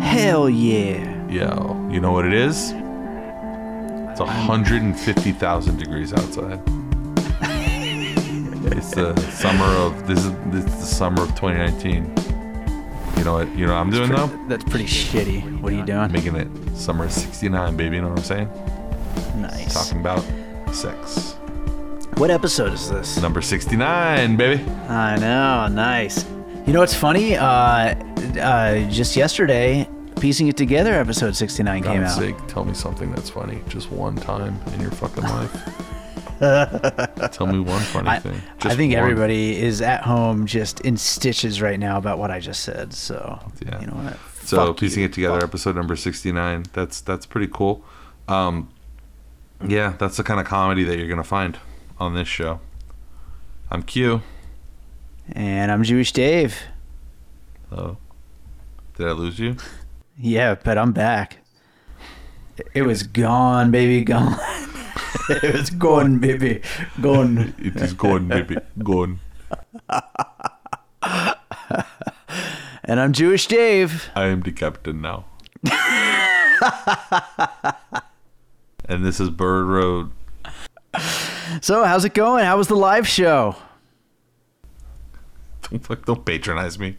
Hell yeah. Yo, you know what it is? It's 150,000 degrees outside. it's the summer of this is this is the summer of 2019. You know what? You know what I'm doing though? That's pretty shitty. What are you doing? Making it summer 69, baby. You know what I'm saying? Nice. Talking about sex. What episode is this? Number 69, baby. I know, nice. You know what's funny? Uh, uh, just yesterday, piecing it together, episode 69 came God's out. sake, tell me something that's funny just one time in your fucking life. Tell me one funny I, thing. I think one. everybody is at home just in stitches right now about what I just said. So, Yeah. you know what? So Fuck piecing you. it together, Fuck. episode number sixty-nine. That's that's pretty cool. Um, yeah, that's the kind of comedy that you're gonna find on this show. I'm Q. And I'm Jewish Dave. Oh, did I lose you? Yeah, but I'm back. It was gone, baby, gone. it was gone, baby, gone. It is gone, baby, gone. And I'm Jewish Dave. I am the captain now. and this is Bird Road. So, how's it going? How was the live show? Don't fuck- don't patronize me.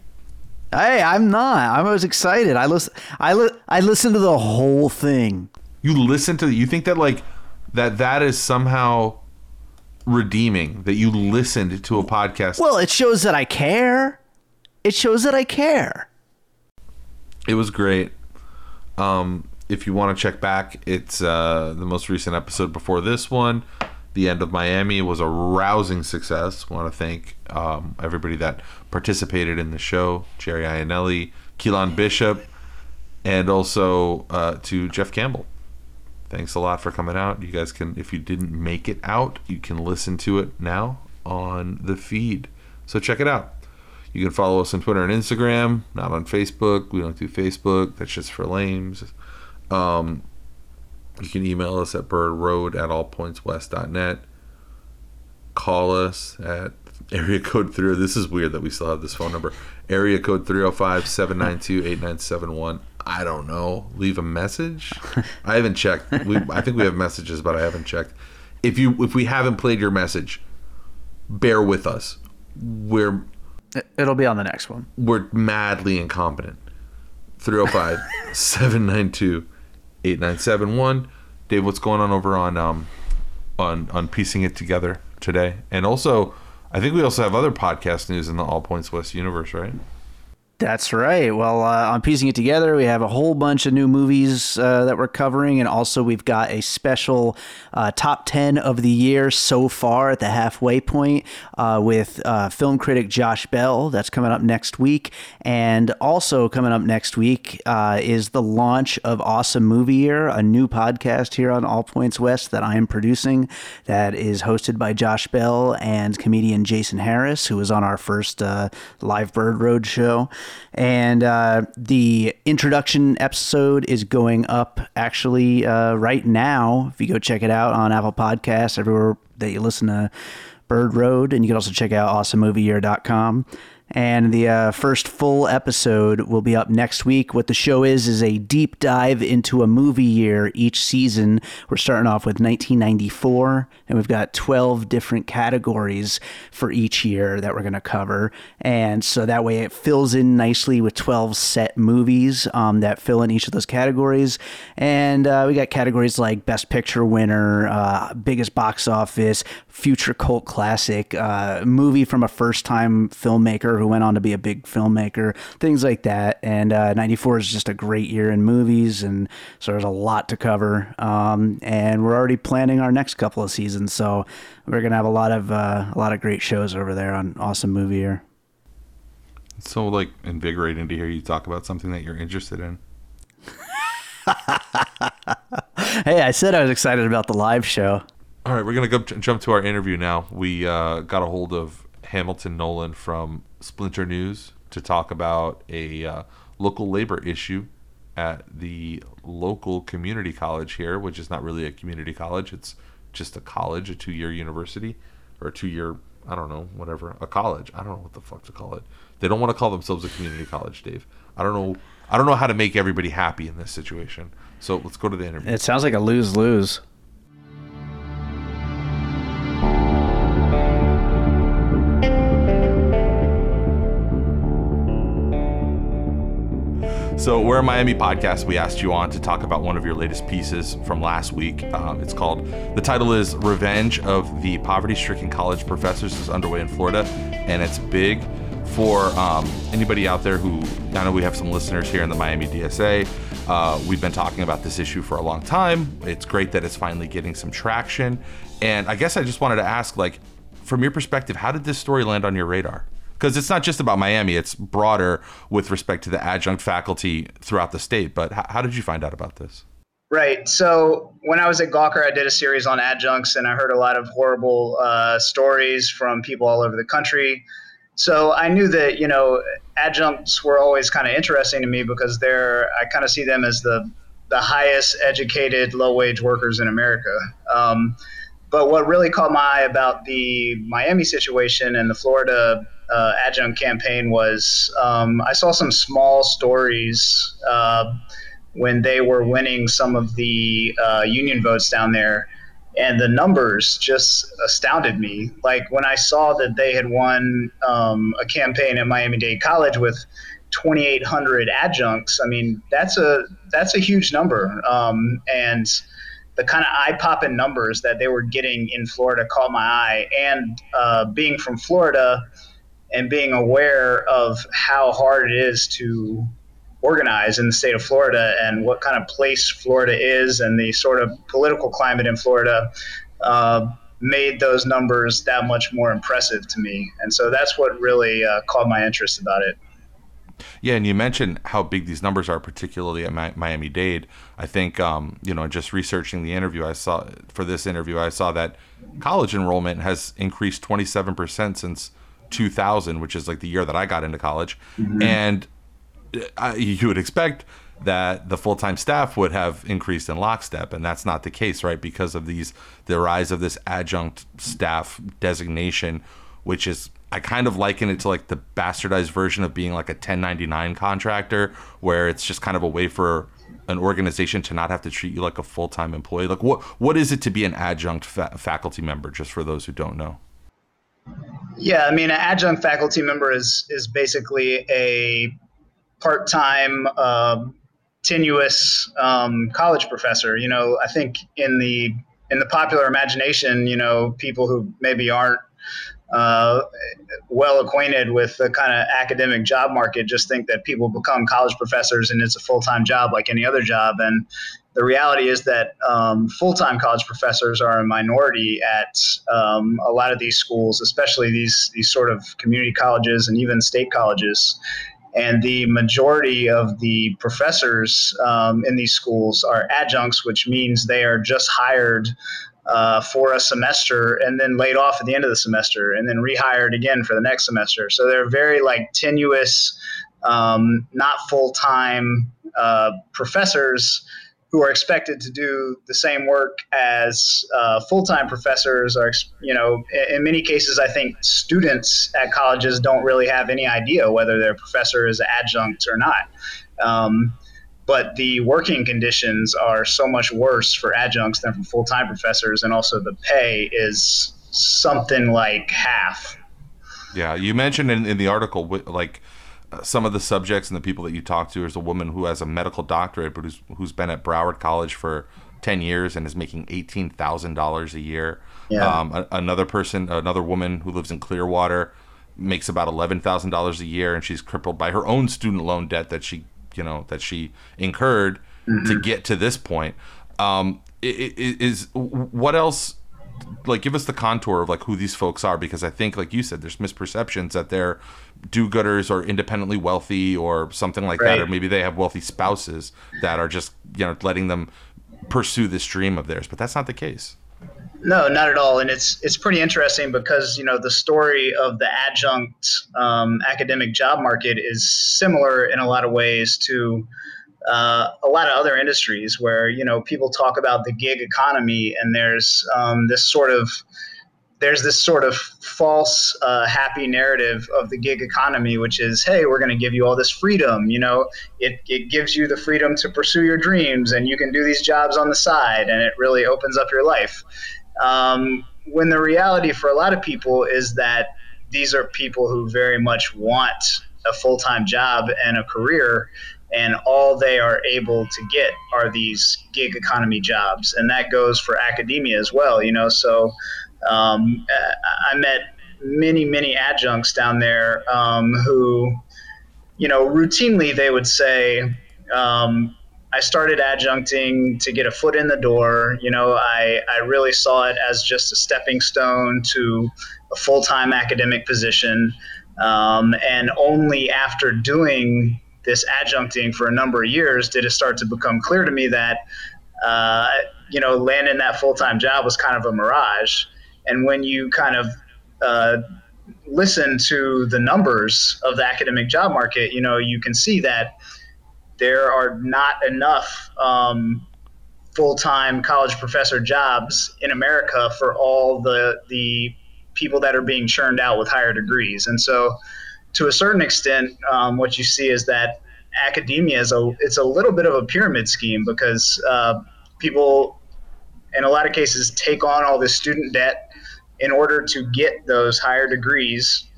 Hey, I'm not. I was excited. I listen. I li- I listened to the whole thing. You listen to you think that like that that is somehow redeeming that you listened to a podcast. Well, it shows that I care. It shows that I care. It was great. Um, if you want to check back, it's uh, the most recent episode before this one. The end of Miami was a rousing success. want to thank um, everybody that participated in the show: Jerry Ionelli, Keelan Bishop, and also uh, to Jeff Campbell. Thanks a lot for coming out. You guys can, if you didn't make it out, you can listen to it now on the feed. So check it out. You can follow us on Twitter and Instagram, not on Facebook. We don't do Facebook. That's just for lames. Um, you can email us at birdroad at allpointswest.net. Call us at area code 3. This is weird that we still have this phone number. Area code 305 792 8971. I don't know. Leave a message. I haven't checked. We, I think we have messages, but I haven't checked. If you if we haven't played your message, bear with us. We're It- It'll be on the next one. we're madly incompetent. 305 792 8971. Dave, what's going on over on um on on piecing it together today? And also, I think we also have other podcast news in the All Points West universe, right? That's right. Well, uh, on piecing it together, we have a whole bunch of new movies uh, that we're covering, and also we've got a special uh, top ten of the year so far at the halfway point uh, with uh, film critic Josh Bell. That's coming up next week, and also coming up next week uh, is the launch of Awesome Movie Year, a new podcast here on All Points West that I am producing. That is hosted by Josh Bell and comedian Jason Harris, who was on our first live Bird Road show. And uh, the introduction episode is going up actually uh, right now. If you go check it out on Apple Podcasts, everywhere that you listen to Bird Road, and you can also check out awesomemovieyear.com. And the uh, first full episode will be up next week. What the show is is a deep dive into a movie year each season. We're starting off with 1994, and we've got 12 different categories for each year that we're going to cover. And so that way it fills in nicely with 12 set movies um, that fill in each of those categories. And uh, we got categories like Best Picture winner, uh, biggest box office, future cult classic, uh, movie from a first time filmmaker who went on to be a big filmmaker, things like that. And uh, 94 is just a great year in movies. And so there's a lot to cover. Um, and we're already planning our next couple of seasons. So we're going to have a lot of, uh, a lot of great shows over there on Awesome Movie Year. It's so like invigorating to hear you talk about something that you're interested in. Hey, I said I was excited about the live show. All right, we're gonna go jump to our interview now. We uh, got a hold of Hamilton Nolan from Splinter News to talk about a uh, local labor issue at the local community college here, which is not really a community college. It's just a college, a two year university, or a two year, I don't know, whatever, a college. I don't know what the fuck to call it. They don't want to call themselves a community college, Dave. I don't know. I don't know how to make everybody happy in this situation. So let's go to the interview. It sounds like a lose lose. So, we're a Miami podcast. We asked you on to talk about one of your latest pieces from last week. Um, it's called, the title is Revenge of the Poverty Stricken College Professors is underway in Florida. And it's big for um, anybody out there who, I know we have some listeners here in the Miami DSA. Uh, we've been talking about this issue for a long time. It's great that it's finally getting some traction. And I guess I just wanted to ask, like, from your perspective, how did this story land on your radar? Because it's not just about Miami; it's broader with respect to the adjunct faculty throughout the state. But how, how did you find out about this? Right. So when I was at Gawker, I did a series on adjuncts, and I heard a lot of horrible uh, stories from people all over the country. So I knew that you know adjuncts were always kind of interesting to me because they're I kind of see them as the the highest educated low wage workers in America. Um, but what really caught my eye about the Miami situation and the Florida uh, adjunct campaign was um, I saw some small stories uh, when they were winning some of the uh, union votes down there, and the numbers just astounded me. Like when I saw that they had won um, a campaign at Miami Dade College with 2,800 adjuncts. I mean, that's a that's a huge number, um, and the kind of eye popping numbers that they were getting in Florida caught my eye. And uh, being from Florida and being aware of how hard it is to organize in the state of Florida and what kind of place Florida is and the sort of political climate in Florida uh, made those numbers that much more impressive to me. And so that's what really uh, caught my interest about it. Yeah, and you mentioned how big these numbers are, particularly at Miami Dade. I think, um, you know, just researching the interview, I saw for this interview, I saw that college enrollment has increased 27% since 2000, which is like the year that I got into college, mm-hmm. and I, you would expect that the full-time staff would have increased in lockstep and that's not the case right? Because of these the rise of this adjunct staff designation which is I kind of liken it to like the bastardized version of being like a 1099 contractor where it's just kind of a way for an organization to not have to treat you like a full-time employee. Like what what is it to be an adjunct fa- faculty member just for those who don't know yeah, I mean, an adjunct faculty member is is basically a part-time, uh, tenuous um, college professor. You know, I think in the in the popular imagination, you know, people who maybe aren't uh, well acquainted with the kind of academic job market just think that people become college professors and it's a full time job like any other job. And the reality is that um, full time college professors are a minority at um, a lot of these schools, especially these, these sort of community colleges and even state colleges. And the majority of the professors um, in these schools are adjuncts, which means they are just hired uh, for a semester and then laid off at the end of the semester and then rehired again for the next semester. So they're very like tenuous, um, not full time uh, professors who are expected to do the same work as uh, full-time professors are you know in many cases i think students at colleges don't really have any idea whether their professor is adjunct or not um, but the working conditions are so much worse for adjuncts than for full-time professors and also the pay is something like half yeah you mentioned in, in the article like some of the subjects and the people that you talk to is a woman who has a medical doctorate but who's, who's been at Broward College for 10 years and is making $18,000 a year. Yeah. Um, a, another person, another woman who lives in Clearwater makes about $11,000 a year and she's crippled by her own student loan debt that she, you know, that she incurred mm-hmm. to get to this point. Um, is what else like give us the contour of like who these folks are because I think like you said there's misperceptions that they're do-gooders or independently wealthy or something like right. that or maybe they have wealthy spouses that are just you know letting them pursue this dream of theirs but that's not the case. No, not at all, and it's it's pretty interesting because you know the story of the adjunct um, academic job market is similar in a lot of ways to uh, a lot of other industries where you know people talk about the gig economy and there's um, this sort of there's this sort of false uh, happy narrative of the gig economy which is hey we're going to give you all this freedom you know? It, it gives you the freedom to pursue your dreams and you can do these jobs on the side and it really opens up your life um, when the reality for a lot of people is that these are people who very much want a full-time job and a career and all they are able to get are these gig economy jobs and that goes for academia as well you know? So um, i met many many adjuncts down there um, who you know routinely they would say um, i started adjuncting to get a foot in the door. You know I, I really saw it as just a stepping stone to a full-time academic position um, and only after doing this adjuncting for a number of years did it start to become clear to me that uh, you know landing that full-time job was kind of a mirage. And when you kind of uh, listen to the numbers of the academic job market you know you can see that there are not enough um, full-time college professor jobs in America for all the the people that are being churned out with higher degrees. And so, to a certain extent, um, what you see is that academia is a it's a little bit of a pyramid scheme because uh, people, in a lot of cases, take on all this student debt in order to get those higher degrees,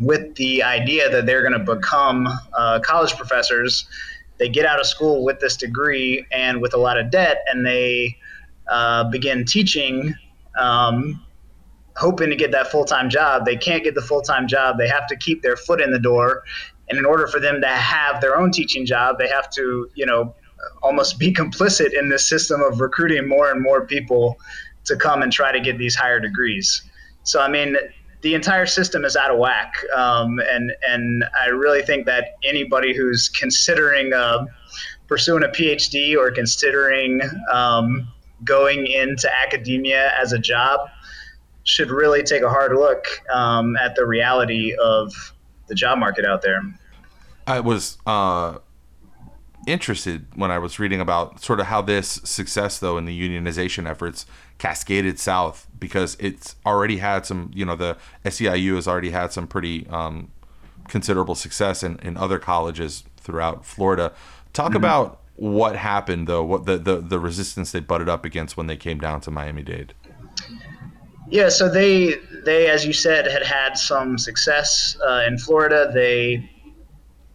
with the idea that they're going to become uh, college professors. They get out of school with this degree and with a lot of debt, and they uh, begin teaching um, hoping to get that full time job. They can't get the full time job. They have to keep their foot in the door. And in order for them to have their own teaching job, they have to, you know, almost be complicit in this system of recruiting more and more people to come and try to get these higher degrees. So, I mean, the entire system is out of whack. Um, and, and I really think that anybody who's considering uh, pursuing a PhD or considering um, going into academia as a job should really take a hard look um, at the reality of the job market out there. I was uh, interested when I was reading about sort of how this success, though, in the unionization efforts cascaded south because it's already had some, you know, the SEIU has already had some pretty um, considerable success in, in other colleges throughout Florida. Talk mm-hmm. about what happened, though, what the, the, the resistance they butted up against when they came down to Miami Dade. Yeah, so they they, as you said, had had some success uh, in Florida. They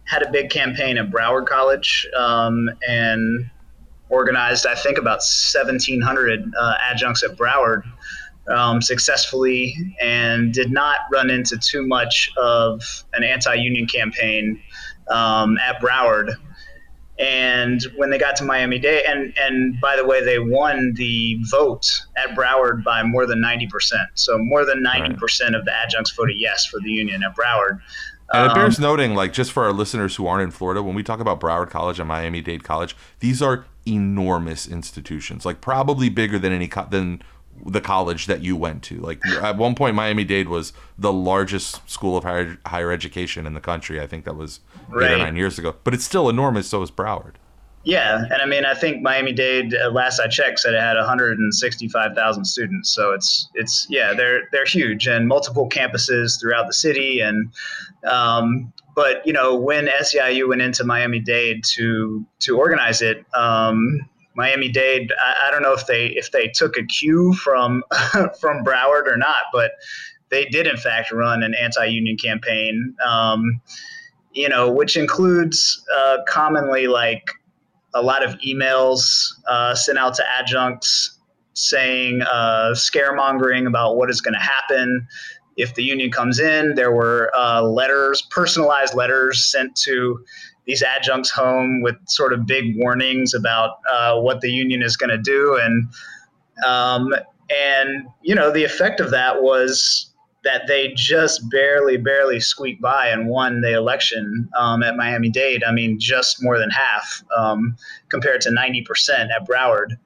had a big campaign at Broward College um, and organized, I think, about 1,700 uh, adjuncts at Broward um, successfully, and did not run into too much of an anti-union campaign um, at Broward. And when they got to Miami Dade, and and by the way, they won the vote at Broward by more than ninety percent. So more than ninety percent of the adjuncts voted yes for the union at Broward. And it bears um, noting, like just for our listeners who aren't in Florida, when we talk about Broward College and Miami Dade College, these are enormous institutions, like probably bigger than any co- than the college that you went to. Like at one point, Miami Dade was the largest school of higher higher education in the country. I think that was right. eight or nine years ago. But it's still enormous. So is Broward. Yeah, and I mean, I think Miami Dade, uh, last I checked, said it had 165,000 students. So it's it's yeah, they're they're huge and multiple campuses throughout the city. And um, but you know, when SEIU went into Miami Dade to to organize it, um, Miami Dade. I, I, don't know if they if they took a cue from from Broward or not, but they did in fact run an anti-union campaign. Um, you know, which includes uh, commonly like a lot of emails uh, sent out to adjuncts saying uh, scaremongering about what is going to happen if the union comes in. There were uh, letters, personalized letters sent to these adjuncts home with sort of big warnings about uh, what the union is going to do, and um, and you know the effect of that was that they just barely, barely squeaked by and won the election um, at Miami Dade. I mean, just more than half um, compared to 90% at Broward.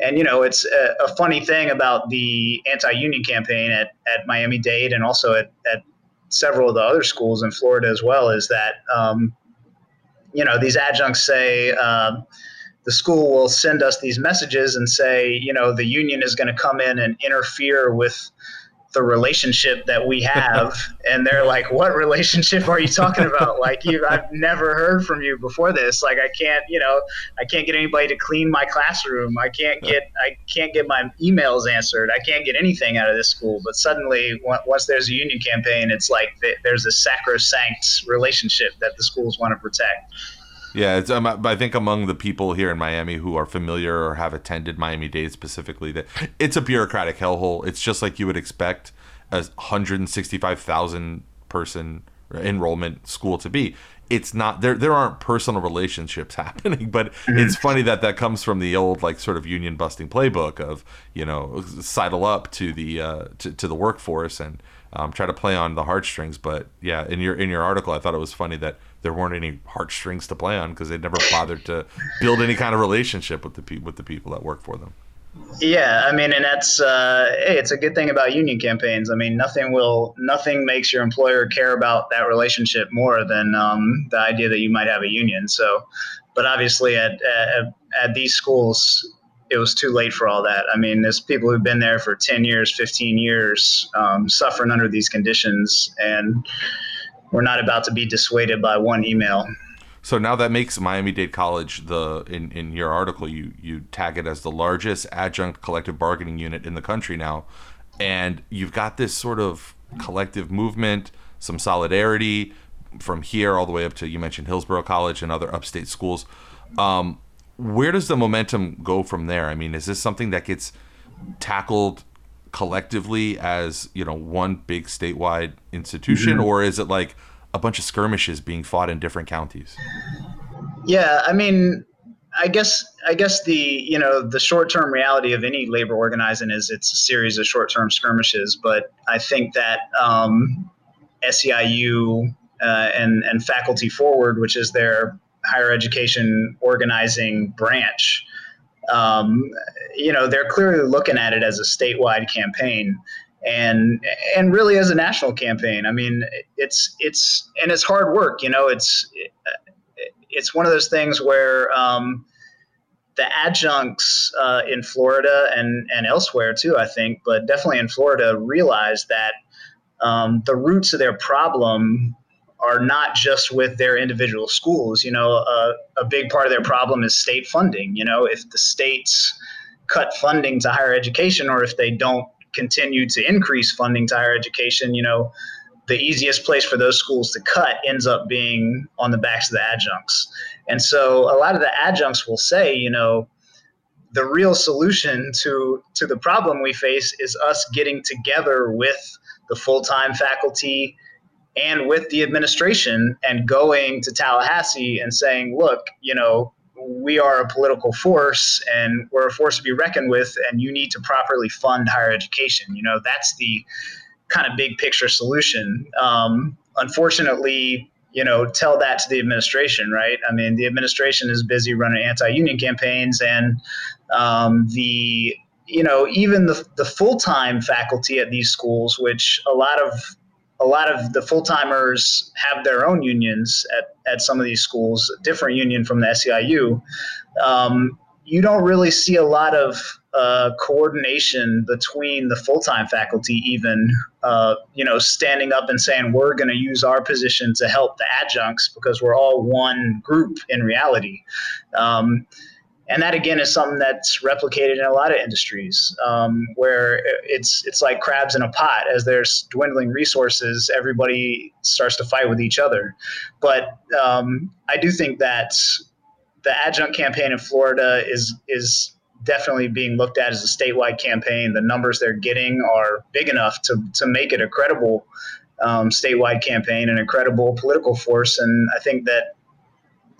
And, you know, it's a, a funny thing about the anti union campaign at, at Miami Dade and also at, at several of the other schools in Florida as well is that um, you know, these adjuncts say, uh, the school will send us these messages and say, you know, the union is going to come in and interfere with the relationship that we have and they're like what relationship are you talking about? Like you i've never heard from you before this. Like i can't you know i can't get anybody to clean my classroom. I can't get i can't get my emails answered. I can't get anything out of this school. But suddenly once there's a union campaign it's like there's a sacrosanct relationship that the schools want to protect yeah, it's, um, I think among the people here in Miami who are familiar or have attended Miami Dade specifically, that it's a bureaucratic hellhole. It's just like you would expect a 165,000 person enrollment school to be. It's not there. There aren't personal relationships happening, but mm-hmm. it's funny that that comes from the old like sort of union busting playbook of you know sidle up to the uh, to, to the workforce and um, try to play on the heartstrings. But yeah, in your in your article, I thought it was funny that there weren't any heartstrings to play on because they'd never bothered to build any kind of relationship with the pe- with the people that work for them. Yeah, I mean, and that's uh, hey, it's a good thing about union campaigns. I mean, nothing will nothing makes your employer care about that relationship more than um, the idea that you might have a union. So, but obviously at, at at these schools, it was too late for all that. I mean, there's people who've been there for ten years, fifteen years, um, suffering under these conditions, and we're not about to be dissuaded by one email. So now that makes Miami Dade College the in, in your article you you tag it as the largest adjunct collective bargaining unit in the country now, and you've got this sort of collective movement, some solidarity from here all the way up to you mentioned Hillsborough College and other upstate schools. Um, where does the momentum go from there? I mean, is this something that gets tackled collectively as you know one big statewide institution, mm-hmm. or is it like a bunch of skirmishes being fought in different counties? Yeah, I mean, I guess I guess the you know the short term reality of any labor organizing is it's a series of short term skirmishes. But I think that um, SEIU uh, and and Faculty Forward, which is their higher education organizing branch, um, you know, they're clearly looking at it as a statewide campaign and and really as a national campaign. I mean, it's it's and it's hard work. You know, it's it's one of those things where um, the adjuncts uh, in Florida and and elsewhere too, I think, but definitely in Florida, realize that um, the roots of their problem are not just with their individual schools. You know, uh, a big part of their problem is state funding. You know, if the states cut funding to higher education, or if they don't continue to increase funding to higher education, you know, the easiest place for those schools to cut ends up being on the backs of the adjuncts. And so a lot of the adjuncts will say, you know, the real solution to to the problem we face is us getting together with the full-time faculty and with the administration and going to Tallahassee and saying, look, you know, we are a political force and we're a force to be reckoned with, and you need to properly fund higher education. You know, that's the kind of big picture solution. Um, unfortunately, you know, tell that to the administration, right? I mean, the administration is busy running anti-union campaigns, and um, the you know even the the full time faculty at these schools, which a lot of a lot of the full timers have their own unions at, at some of these schools, a different union from the SEIU. Um, you don't really see a lot of uh, coordination between the full time faculty, even uh, you know, standing up and saying we're going to use our position to help the adjuncts because we're all one group in reality. Um, and that again is something that's replicated in a lot of industries um, where it's it's like crabs in a pot. As there's dwindling resources everybody starts to fight with each other. But um, i do think that the adjunct campaign in florida is is definitely being looked at as a statewide campaign. The numbers they're getting are big enough to, to make it a credible um, statewide campaign and a credible political force. And i think that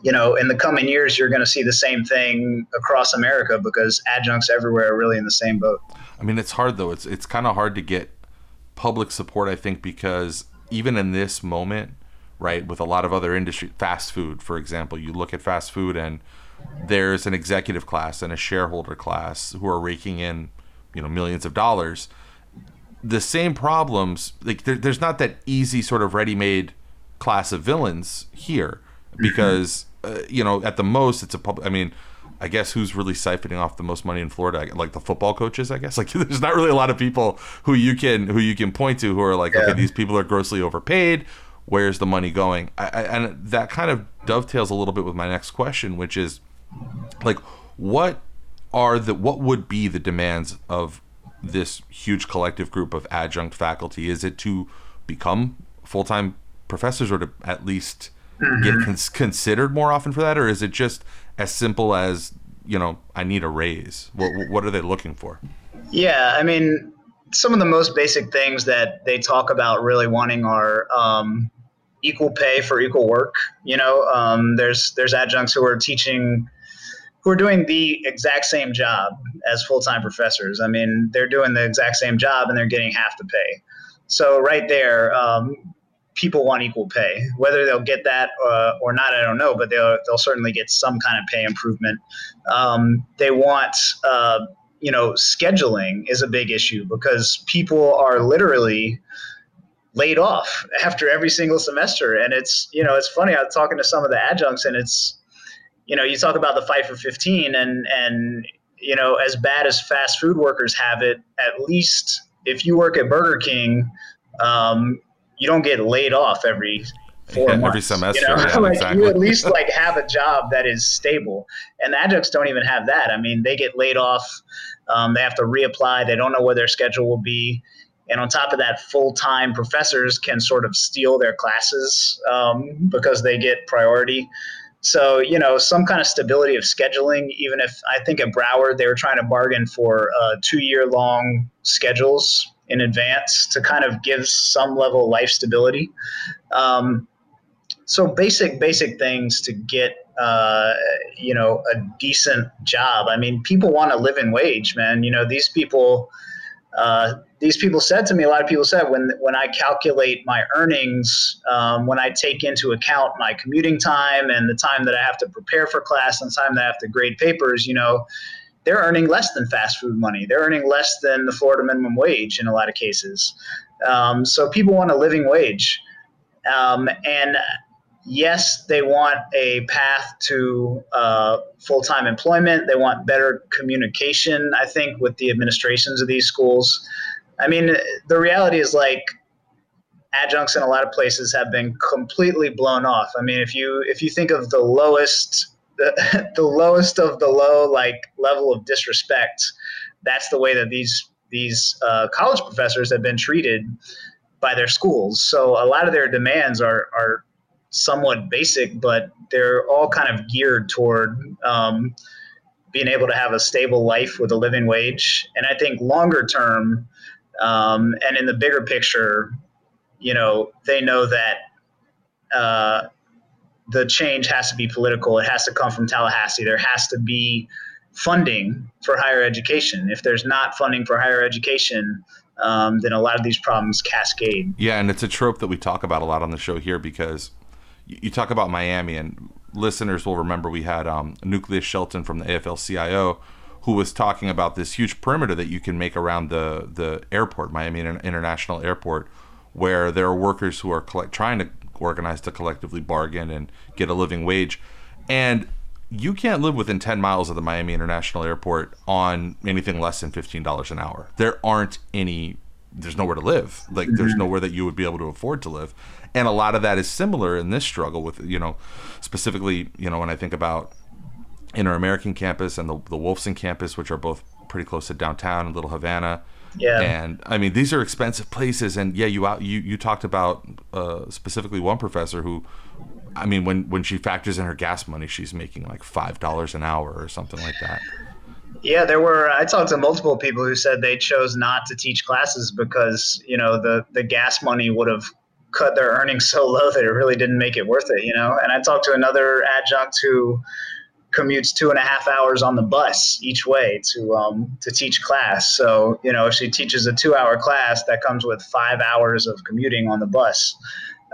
you know, in the coming years, you're going to see the same thing across America because adjuncts everywhere are really in the same boat. I mean, it's hard though. It's it's kind of hard to get public support, I think, because even in this moment, right, with a lot of other industry, fast food, for example, you look at fast food and there's an executive class and a shareholder class who are raking in, you know, millions of dollars. The same problems, like there, there's not that easy sort of ready-made class of villains here mm-hmm. because uh, you know, at the most, it's a public. I mean, I guess who's really siphoning off the most money in Florida? Like the football coaches, I guess. Like there's not really a lot of people who you can who you can point to who are like, Yeah. okay, these people are grossly overpaid. Where's the money going? I, I, and that kind of dovetails a little bit with my next question, which is like, what are the what would be the demands of this huge collective group of adjunct faculty? Is it to become full time professors, or to at least get cons- considered more often for that, or is it just as simple as you know, I need a raise? What what are they looking for? Yeah, I mean, some of the most basic things that they talk about really wanting are um, equal pay for equal work. You know, um, there's there's adjuncts who are teaching, who are doing the exact same job as full time professors. I mean, they're doing the exact same job and they're getting half the pay. So right there, um, people want equal pay. Whether they'll get that uh, or not, I don't know, but they'll they'll certainly get some kind of pay improvement. Um, they want uh, you know, scheduling is a big issue because people are literally laid off after every single semester. And it's, you know, it's funny. I was talking to some of the adjuncts and it's, you know, you talk about the fight for 15 and, and, you know, as bad as fast food workers have it, at least if you work at Burger King, um, you don't get laid off every four Yeah, months. every semester, You know? yeah, like exactly. you at least like have a job that is stable. And the adjuncts don't even have that. I mean, they get laid off. Um, they have to reapply. They don't know where their schedule will be. And on top of that, full time professors can sort of steal their classes um, because they get priority. So, you know, some kind of stability of scheduling, even if I think at Broward they were trying to bargain for uh, two year long schedules in advance to kind of give some level of life stability. Um, so basic, basic things to get, uh, you know, a decent job. I mean, people want a living wage, man. You know, these people, uh, these people said to me, a lot of people said when when I calculate my earnings, um, when I take into account my commuting time and the time that I have to prepare for class and the time that I have to grade papers, you know, they're earning less than fast food money. They're earning less than the Florida minimum wage in a lot of cases. Um, so people want a living wage, um, and yes, they want a path to uh, full time employment. They want better communication, I think, with the administrations of these schools. I mean, the reality is like adjuncts in a lot of places have been completely blown off. I mean, if you if you think of the lowest the, the lowest of the low like level of disrespect, that's the way that these these uh, college professors have been treated by their schools. So a lot of their demands are are somewhat basic, but they're all kind of geared toward um, being able to have a stable life with a living wage. And I think longer term, um, and in the bigger picture, you know, they know that uh, the change has to be political. It has to come from Tallahassee. There has to be funding for higher education. If there's not funding for higher education, um, then a lot of these problems cascade. Yeah, and it's a trope that we talk about a lot on the show here because you, talk about Miami, and listeners will remember we had um, Nucleus Shelton from the AFL-CIO who was talking about this huge perimeter that you can make around the the airport, Miami Inter- International Airport, where there are workers who are collect- trying to organize to collectively bargain and get a living wage, and you can't live within 10 miles of the Miami International Airport on anything less than $15 an hour. There aren't any there's nowhere to live. Like there's mm-hmm. nowhere that you would be able to afford to live. And a lot of that is similar in this struggle with, you know, specifically, you know, when I think about Inter American campus and the, the Wolfson campus, which are both pretty close to downtown and Little Havana. Yeah. And I mean, these are expensive places. And yeah, you out, you, you talked about uh, specifically one professor who, I mean, when, when she factors in her gas money, she's making like $5 an hour or something like that. Yeah, there were. I talked to multiple people who said they chose not to teach classes because you know the the gas money would have cut their earnings so low that it really didn't make it worth it. You know, and I talked to another adjunct who commutes two and a half hours on the bus each way to um, to teach class. So you know, if she teaches a two hour class, that comes with five hours of commuting on the bus.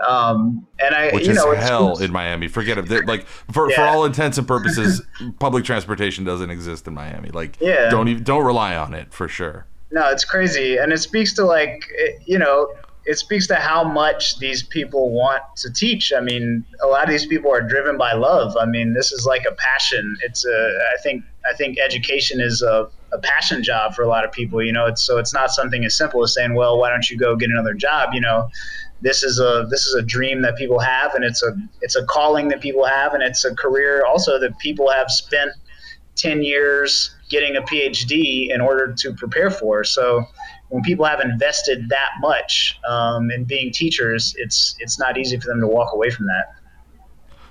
Um, and I, which you is know, it's- hell in Miami. Forget it. They're- Like for, for all intents and purposes, public transportation doesn't exist in Miami. Like Yeah. don't even don't rely on it for sure. No, it's crazy, and it speaks to like you know, it speaks to how much these people want to teach. I mean, a lot of these people are driven by love. I mean, this is like a passion. It's a I think I think education is a, a passion job for a lot of people. You know, it's so it's not something as simple as saying, well, why don't you go get another job? You know, this is a this is a dream that people have, and it's a it's a calling that people have, and it's a career also that people have spent ten years getting a PhD in order to prepare for. So when people have invested that much um, in being teachers, it's it's not easy for them to walk away from that.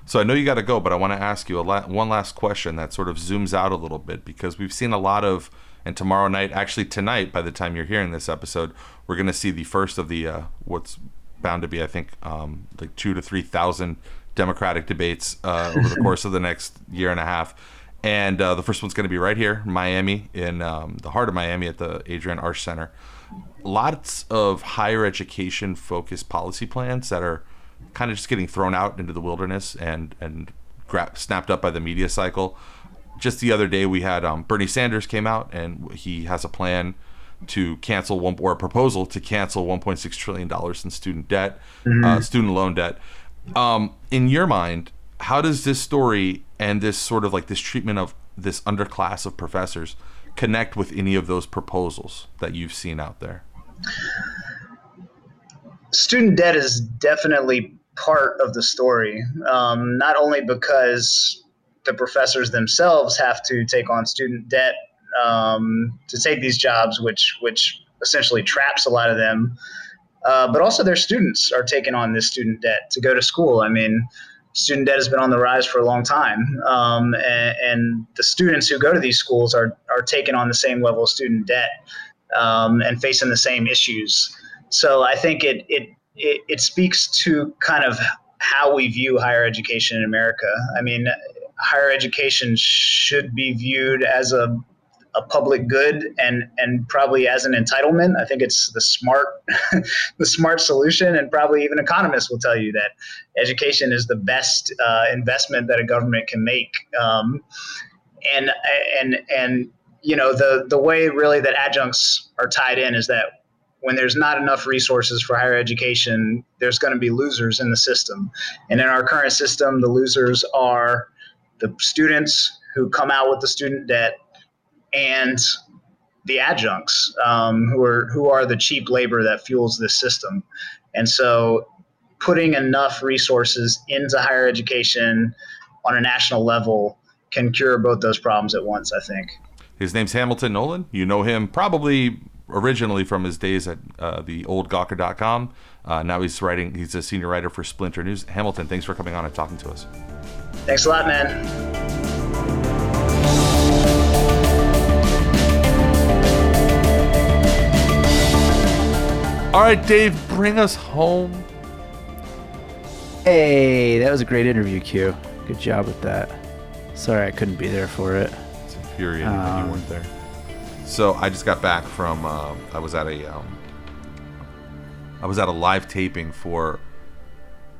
So I know you got to go, but I want to ask you a la- one last question that sort of zooms out a little bit because we've seen a lot of, and tomorrow night, actually tonight, by the time you're hearing this episode, we're going to see the first of the uh, what's bound to be, I think, um, like two to three thousand Democratic debates uh, over the course of the next year and a half. And uh, the first one's going to be right here, Miami, in um, the heart of Miami at the Adrienne Arsht Center. Lots of higher education focused policy plans that are kind of just getting thrown out into the wilderness and and gra- snapped up by the media cycle. Just the other day, we had um, Bernie Sanders came out and he has a plan to cancel one or a proposal to cancel 1.6 trillion dollars in student debt, uh, student loan debt. Um, in your mind, how does this story and this sort of like this treatment of this underclass of professors connect with any of those proposals that you've seen out there? Student debt is definitely part of the story, um, not only because the professors themselves have to take on student debt um, to take these jobs, which which essentially traps a lot of them, uh, but also their students are taking on this student debt to go to school. I mean, student debt has been on the rise for a long time, um, and, and, the students who go to these schools are are taking on the same level of student debt um, and facing the same issues. So I think it, it it it speaks to kind of how we view higher education in America. I mean, higher education should be viewed as a a public good and and probably as an entitlement. I think it's the smart the smart solution, and probably even economists will tell you that education is the best uh, investment that a government can make. Um, and and and you know the the way really that adjuncts are tied in is that when there's not enough resources for higher education, there's going to be losers in the system. And in our current system, the losers are the students who come out with the student debt and the adjuncts um, who are who are the cheap labor that fuels this system. And so putting enough resources into higher education on a national level can cure both those problems at once, I think. His name's Hamilton Nolan. You know him probably originally from his days at uh, the old Gawker.com. Uh, now he's writing, he's a senior writer for Splinter News. Hamilton, thanks for coming on and talking to us. Thanks a lot, man. All right, Dave, bring us home. Hey, that was a great interview, Q. Good job with that. Sorry I couldn't be there for it. It's infuriating that you weren't there. So I just got back from. Uh, I was at a. Um, I was at a live taping for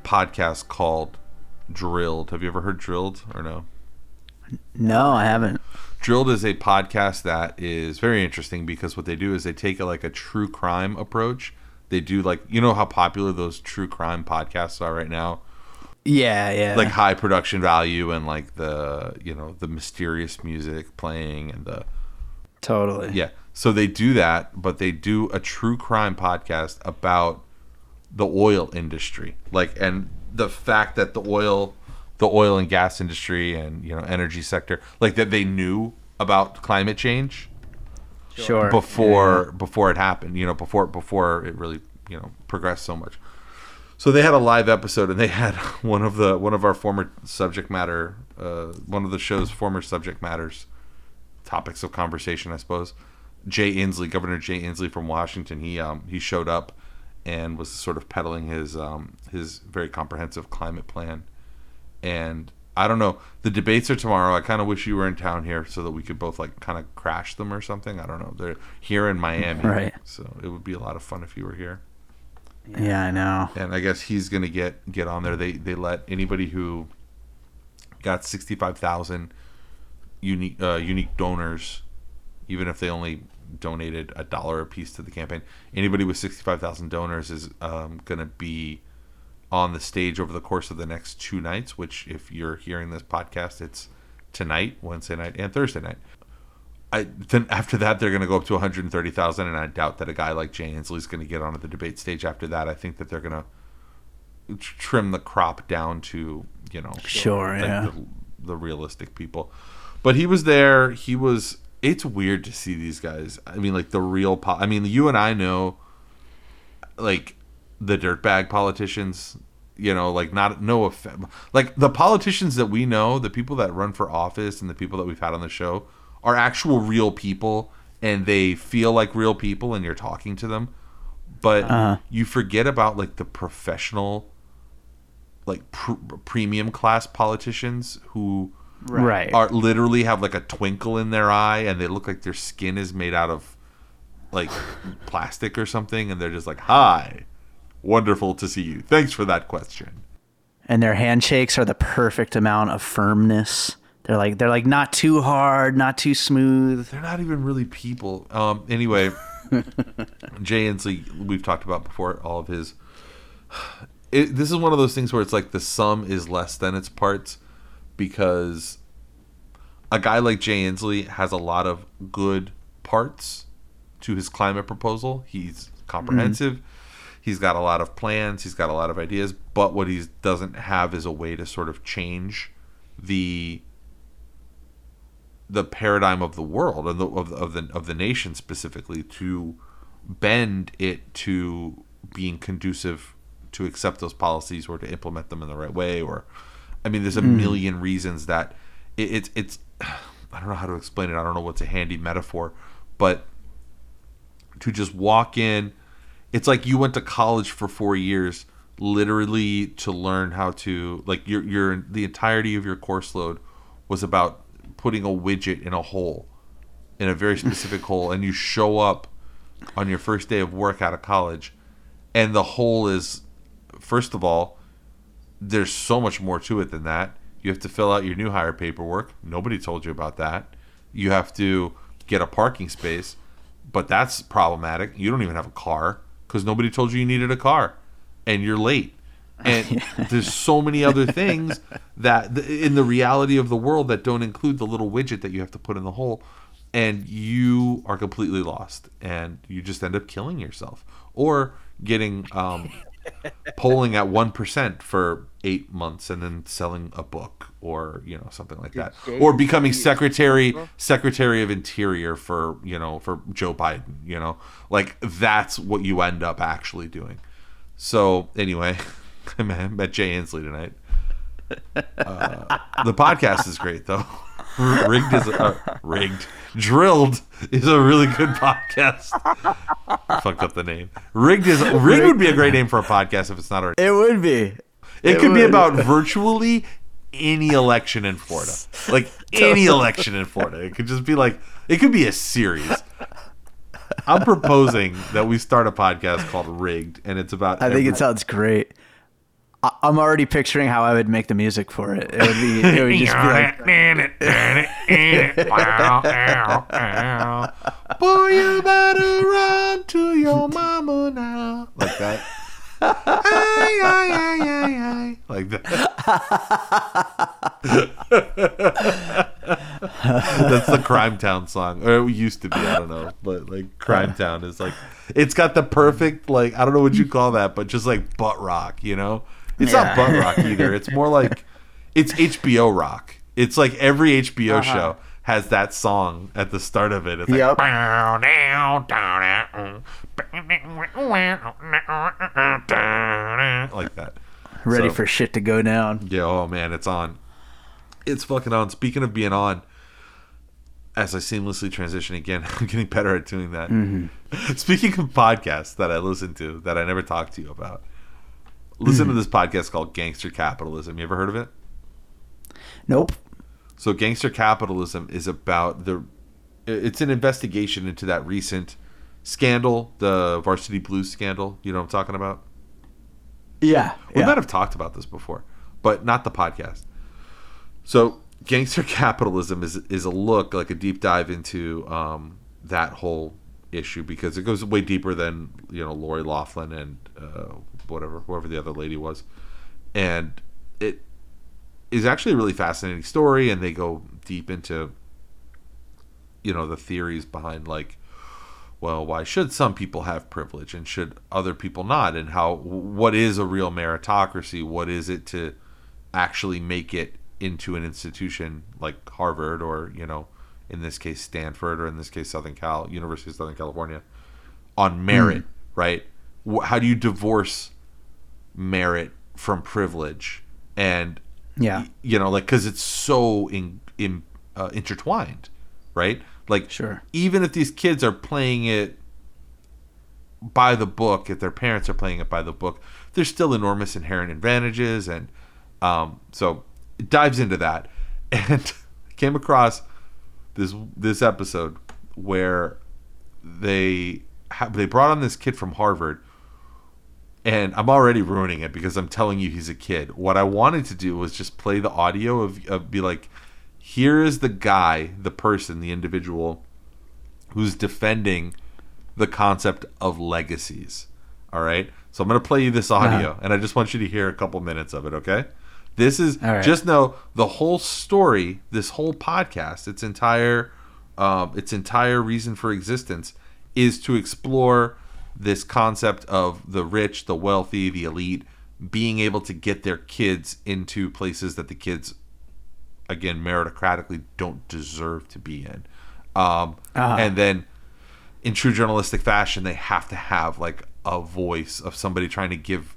a podcast called Drilled. Have you ever heard Drilled or no? No, I haven't. Drilled is a podcast that is very interesting because what they do is they take a, like a true crime approach. They do like you know how popular those true crime podcasts are right now Yeah, yeah. like high production value and like the you know the mysterious music playing and the totally. yeah so they do that but they do a true crime podcast about the oil industry like and the fact that the oil the oil and gas industry and you know energy sector like that they knew about climate change Sure. before before it happened you know before before it really you know progressed so much. So they had a live episode and they had one of the one of our former subject matter uh, one of the show's former subject matters topics of conversation i suppose. Jay inslee governor jay inslee from washington he um he showed up and was sort of peddling his um his very comprehensive climate plan. And I don't know. The debates are tomorrow. I kind of wish you were in town here so that we could both like kind of crash them or something. I don't know. They're here in Miami, Right. So it would be a lot of fun if you were here. Yeah. yeah, I know. And I guess he's gonna get get on there. They they let anybody who got sixty five thousand unique uh, unique donors, even if they only donated a dollar a piece to the campaign. Anybody with 65,000 donors is um, going to be on the stage over the course of the next two nights, which, if you're hearing this podcast, it's tonight, Wednesday night, and Thursday night. I, then after that, they're going to go up to 130,000, and I doubt that a guy like Jay Inslee is going to get onto the debate stage after that. I think that they're going to trim the crop down to, you know, Sure, like yeah. the, the realistic people. But he was there. He was. It's weird to see these guys. I mean, like the real. Po- I mean, you and I know, like the dirtbag politicians. You know, like not no offense. Like the politicians that we know, the people that run for office, and the people that we've had on the show are actual real people, and they feel like real people, and you're talking to them. But Uh-huh. you forget about like the professional, like pr- premium class politicians who Right. are literally have like a twinkle in their eye and they look like their skin is made out of like plastic or something and they're just like hi wonderful to see you thanks for that question and their handshakes are the perfect amount of firmness. They're like they're like not too hard, not too smooth. they're not even really people um anyway jay inslee we've talked about before all of his it, this is one of those things where it's like the sum is less than its parts because a guy like Jay Inslee has a lot of good parts to his climate proposal. He's comprehensive. He's got a lot of plans. He's got a lot of ideas. But what he doesn't have is a way to sort of change the the paradigm of the world and the, of, of the of the nation specifically to bend it to being conducive to accept those policies or to implement them in the right way or I mean there's a hmm. million reasons that it, it's it's I don't know how to explain it I don't know what's a handy metaphor but to just walk in it's like you went to college for 4 years literally to learn how to like your your the entirety of your course load was about putting a widget in a hole in a very specific hole and you show up on your first day of work out of college and the hole is first of all there's so much more to it than that. You have to fill out your new hire paperwork. Nobody told you about that. You have to get a parking space but that's problematic. You don't even have a car because nobody told you you needed a car and you're late. And there's so many other things that th- in the reality of the world that don't include the little widget that you have to put in the hole and you are completely lost and you just end up killing yourself or getting um, polling at 1% for eight months and then selling a book or you know something like that. or becoming secretary secretary of interior for you know for joe biden you know? Like that's what you end up actually doing. So anyway i met met jay inslee tonight. Uh, the podcast is great though rigged is uh, rigged drilled is a really good podcast fucked up the name rigged is rigged would be a great name for a podcast if it's not already It would be. it, could be about virtually any election in Florida. Like any election in Florida. It could just be like it could be a series. I'm proposing that we start a podcast called Rigged and it's about I think every- it sounds great. I'm already picturing how I would make the music for it. It would be. It would just be like. Boy, you better run to your mama now. Like that. Ay, ay, ay, ay, ay. Like that. That's the Crime Town song. Or it used to be, I don't know. But like Crime Town is like it's got the perfect like I don't know what you call that, but just like butt rock, you know? It's not butt rock either. It's more like it's HBO rock. It's like every HBO uh-huh. show has that song at the start of it. It's like Yep. like that. Ready So- for shit to go down. Yeah, oh man, it's on. It's fucking on. Speaking of being on, as I seamlessly transition again, I'm getting better at doing that. Mm-hmm. Speaking of podcasts that I listen to that I never talked to you about, listen to this podcast called Gangster Capitalism. You ever heard of it? Nope. So Gangster Capitalism is about the it's an investigation into that recent scandal, the Varsity Blues scandal. You know what I'm talking about? Yeah. We yeah. might have talked about this before, but not the podcast. So, gangster capitalism is is a look like a deep dive into um, that whole issue because it goes way deeper than you know Lori Laughlin and uh, whatever whoever the other lady was, and it is actually a really fascinating story, and they go deep into you know the theories behind like well why should some people have privilege and should other people not? And how what is a real meritocracy? What is it to actually make it into an institution like Harvard or you know in this case Stanford or in this case Southern Cal University of Southern California on merit mm. right? How do you divorce merit from privilege and yeah you know like because it's so in, in uh, intertwined right like, sure. Even if these kids are playing it by the book, if their parents are playing it by the book, there's still enormous inherent advantages, and um, so it dives into that. And came across this this episode where they ha- they brought on this kid from Harvard, and I'm already ruining it because I'm telling you he's a kid. What I wanted to do was just play the audio of, of be like here is the guy, the person, the individual who's defending the concept of legacies. All right. So I'm going to play you this audio, uh-huh. and I just want you to hear a couple minutes of it. Okay. This is right. just know the whole story, this whole podcast, its entire, uh, its entire reason for existence is to explore this concept of the rich, the wealthy, the elite being able to get their kids into places that the kids again meritocratically don't deserve to be in. Um, uh-huh. And then in true journalistic fashion, they have to have like a voice of somebody trying to give,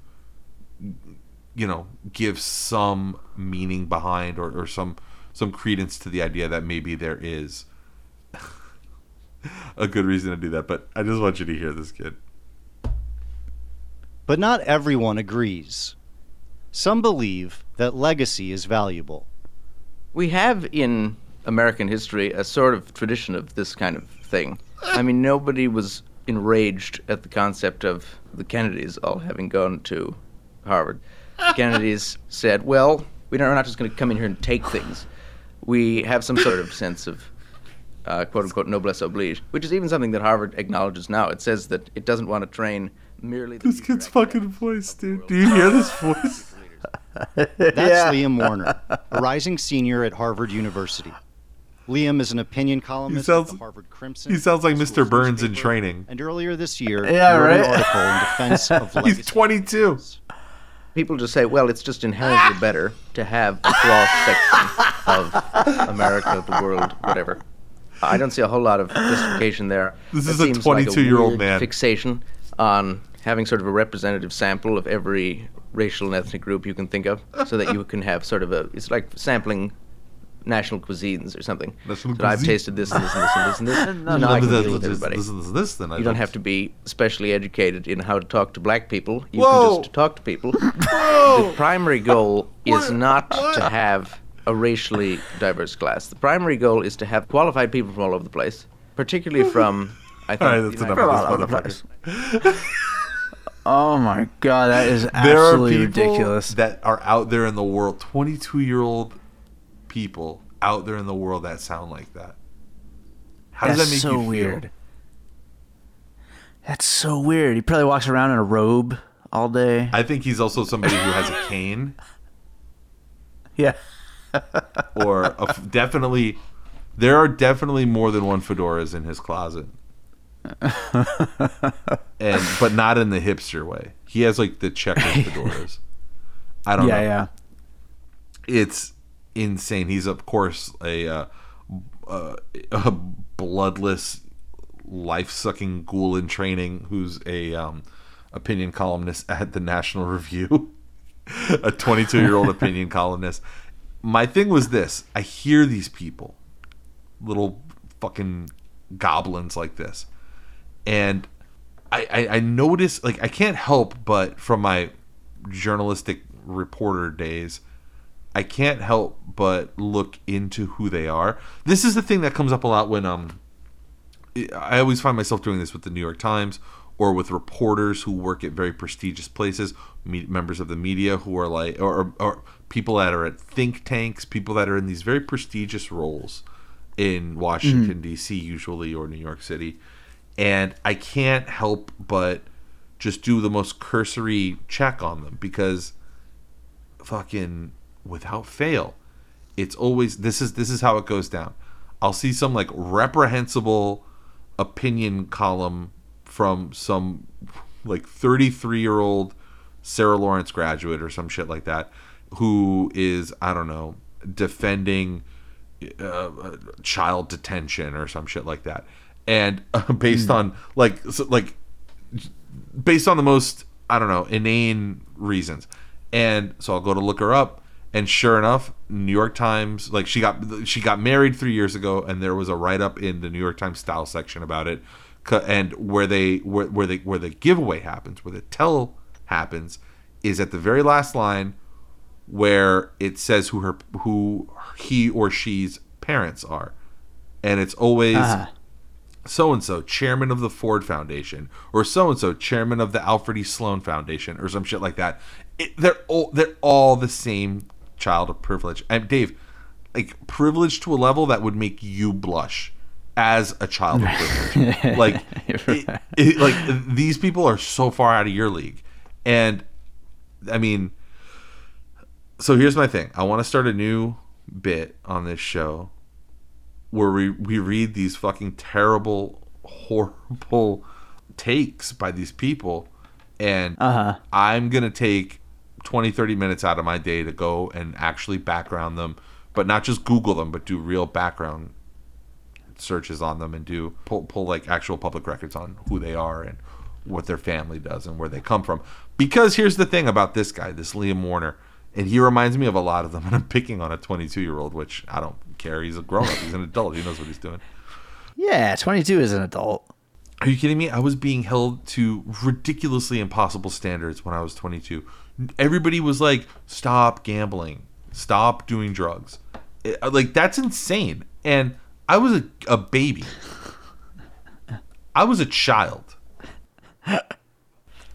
you know, give some meaning behind or, or some some credence to the idea that maybe there is a good reason to do that. But I just want you to hear this kid. But not everyone agrees. Some believe that legacy is valuable. We have in American history a sort of tradition of this kind of thing. I mean, nobody was enraged at the concept of the Kennedys all having gone to Harvard. The Kennedys said, well, we're not just going to come in here and take things. We have some sort of sense of uh, quote unquote noblesse oblige, which is even something that Harvard acknowledges now. It says that it doesn't want to train merely. This kid's fucking voice, dude. Do you hear this voice? That's yeah. Liam Warner, a rising senior at Harvard University. Liam is an opinion columnist sounds, at the Harvard Crimson. He sounds like Mr. Burns in training. And earlier this year, yeah, he wrote right? an article in defense of He's 22. People just say, well, it's just inherently ah! better to have a cross section of America, the world, whatever. I don't see a whole lot of justification there. This is a 22 year old man. Fixation on having sort of a representative sample of every racial and ethnic group you can think of, so that you can have sort of a. It's like sampling national cuisines or something. National so I've tasted this and this and this and this and this. so now I can deal with everybody. This, this, this, then I you don't have to be specially educated in how to talk to black people. You Whoa. can just talk to people. the primary goal is not to have a racially diverse class. The primary goal is to have qualified people from all over the place, particularly from. I think. All right, that's enough of this Oh my god, that is absolutely there are ridiculous. That are out there in the world, twenty-two-year-old people out there in the world that sound like that. How That's does that make so you feel? weird? That's so weird. He probably walks around in a robe all day. I think he's also somebody who has a cane. Yeah. or a, definitely, there are definitely more than one fedoras in his closet. and but not in the hipster way. He has like the checker fedoras. I don't yeah, know. Yeah, It's insane. He's of course a, uh, uh, a bloodless, life sucking ghoul in training who's a um, opinion columnist at the National Review. a 22 year old opinion columnist. My thing was this: I hear these people, little fucking goblins like this, and I, I, I notice like I can't help but from my journalistic reporter days, I can't help but look into who they are. This is the thing that comes up a lot when um I always find myself doing this with the New York Times or with reporters who work at very prestigious places, members of the media who are like or, or, people that are at think tanks, people that are in these very prestigious roles in Washington mm-hmm. D.C. usually or New York City and I can't help but just do the most cursory check on them because fucking without fail it's always this is this is how it goes down. I'll see some like reprehensible opinion column from some like 33 year old sarah lawrence graduate or some shit like that who is i don't know defending uh, child detention or some shit like that and uh, based on like so, like based on the most I don't know inane reasons. And so I'll go to look her up, and sure enough, New York Times like she got she got married three years ago, and there was a write up in the New York Times style section about it, and where they where, where they where the giveaway happens, where the tell happens, is at the very last line, where it says who her who he or she's parents are, and it's always. Uh-huh so and so chairman of the Ford Foundation or so and so chairman of the Alfred E. Sloan Foundation or some shit like that. It, they're all they're all the same child of privilege. And Dave, like privilege to a level that would make you blush as a child of privilege. like it, it, like these people are so far out of your league. And I mean so here's my thing. I want to start a new bit on this show where we, we read these fucking terrible, horrible takes by these people. And uh-huh. I'm going to take 20, 30 minutes out of my day to go and actually background them, but not just Google them, but do real background searches on them and do pull, pull like actual public records on who they are and what their family does and where they come from. Because here's the thing about this guy, this Liam Warner and he reminds me of a lot of them. And I'm picking on a 22 year old, which I don't care. He's a grown up. He's an adult. He knows what he's doing. Yeah, 22 is an adult. Are you kidding me? I was being held to ridiculously impossible standards when I was 22. Everybody was like, "Stop gambling. Stop doing drugs." It, uh, like that's insane. And I was a, a baby. I was a child.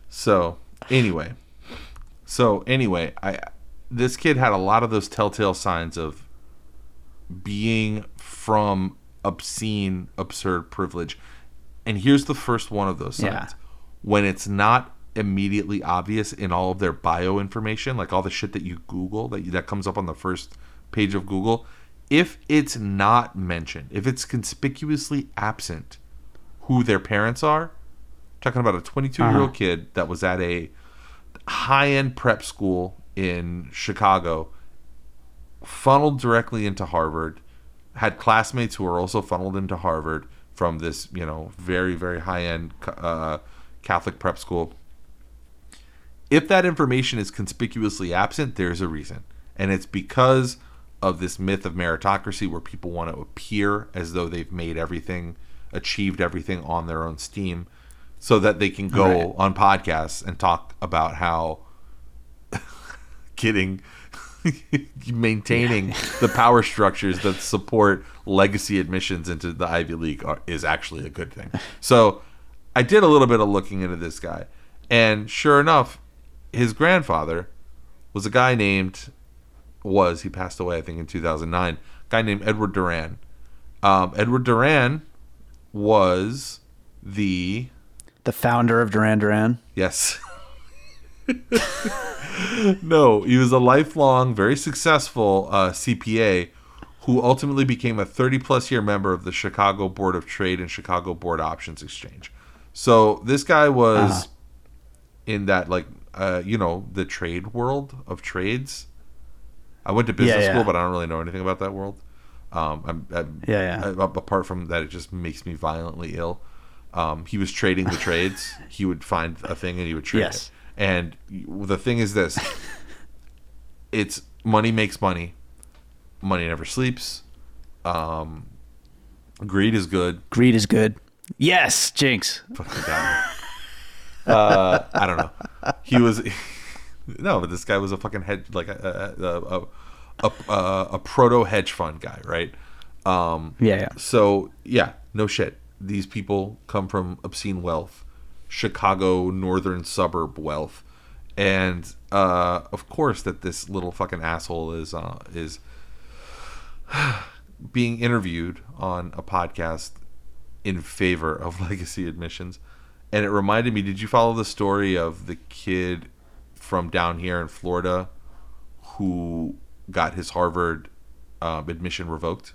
So, anyway. So, anyway, I this kid had a lot of those telltale signs of being from obscene, absurd privilege. And here's the first one of those signs. Yeah. When it's not immediately obvious in all of their bio information, like all the shit that you Google that that comes up on the first page of Google, if it's not mentioned, if it's conspicuously absent who their parents are, talking about a 22 year old uh-huh. kid that was at a high end prep school in Chicago, funneled directly into Harvard, had classmates who were also funneled into Harvard from this, you know, very, very high end uh, Catholic prep school. If that information is conspicuously absent, there's a reason. And it's because of this myth of meritocracy where people want to appear as though they've made everything, achieved everything on their own steam, so that they can go right. on podcasts and talk about how getting maintaining yeah. the power structures that support legacy admissions into the Ivy League are, is actually a good thing. So I did a little bit of looking into this guy, and sure enough, his grandfather was a guy named was he passed away I think in 2009. guy named Edward Duran. Um, Edward Duran was the the founder of Duran Duran. Yes. no, he was a lifelong, very successful uh, CPA who ultimately became a 30 plus year member of the Chicago Board of Trade and Chicago Board Options Exchange. So this guy was uh-huh. in that, like, uh, you know, the trade world of trades. I went to business yeah, yeah. school, but I don't really know anything about that world. Um, I'm, I'm, yeah, yeah. I, apart from that, it just makes me violently ill. Um, he was trading the trades. He would find a thing and he would trade yes. it. And the thing is this it's money makes money. Money never sleeps. Um, greed is good. Greed is good. Yes, Jinx. uh, I don't know. He was no, but this guy was a fucking head like a a, a, a, a proto hedge fund guy, right? Um, yeah, yeah. So yeah, no shit. These people come from obscene wealth Chicago northern suburb wealth, and uh, of course that this little fucking asshole is uh, is being interviewed on a podcast in favor of legacy admissions. And it reminded me, did you follow the story of the kid from down here in Florida who got his Harvard um, admission revoked?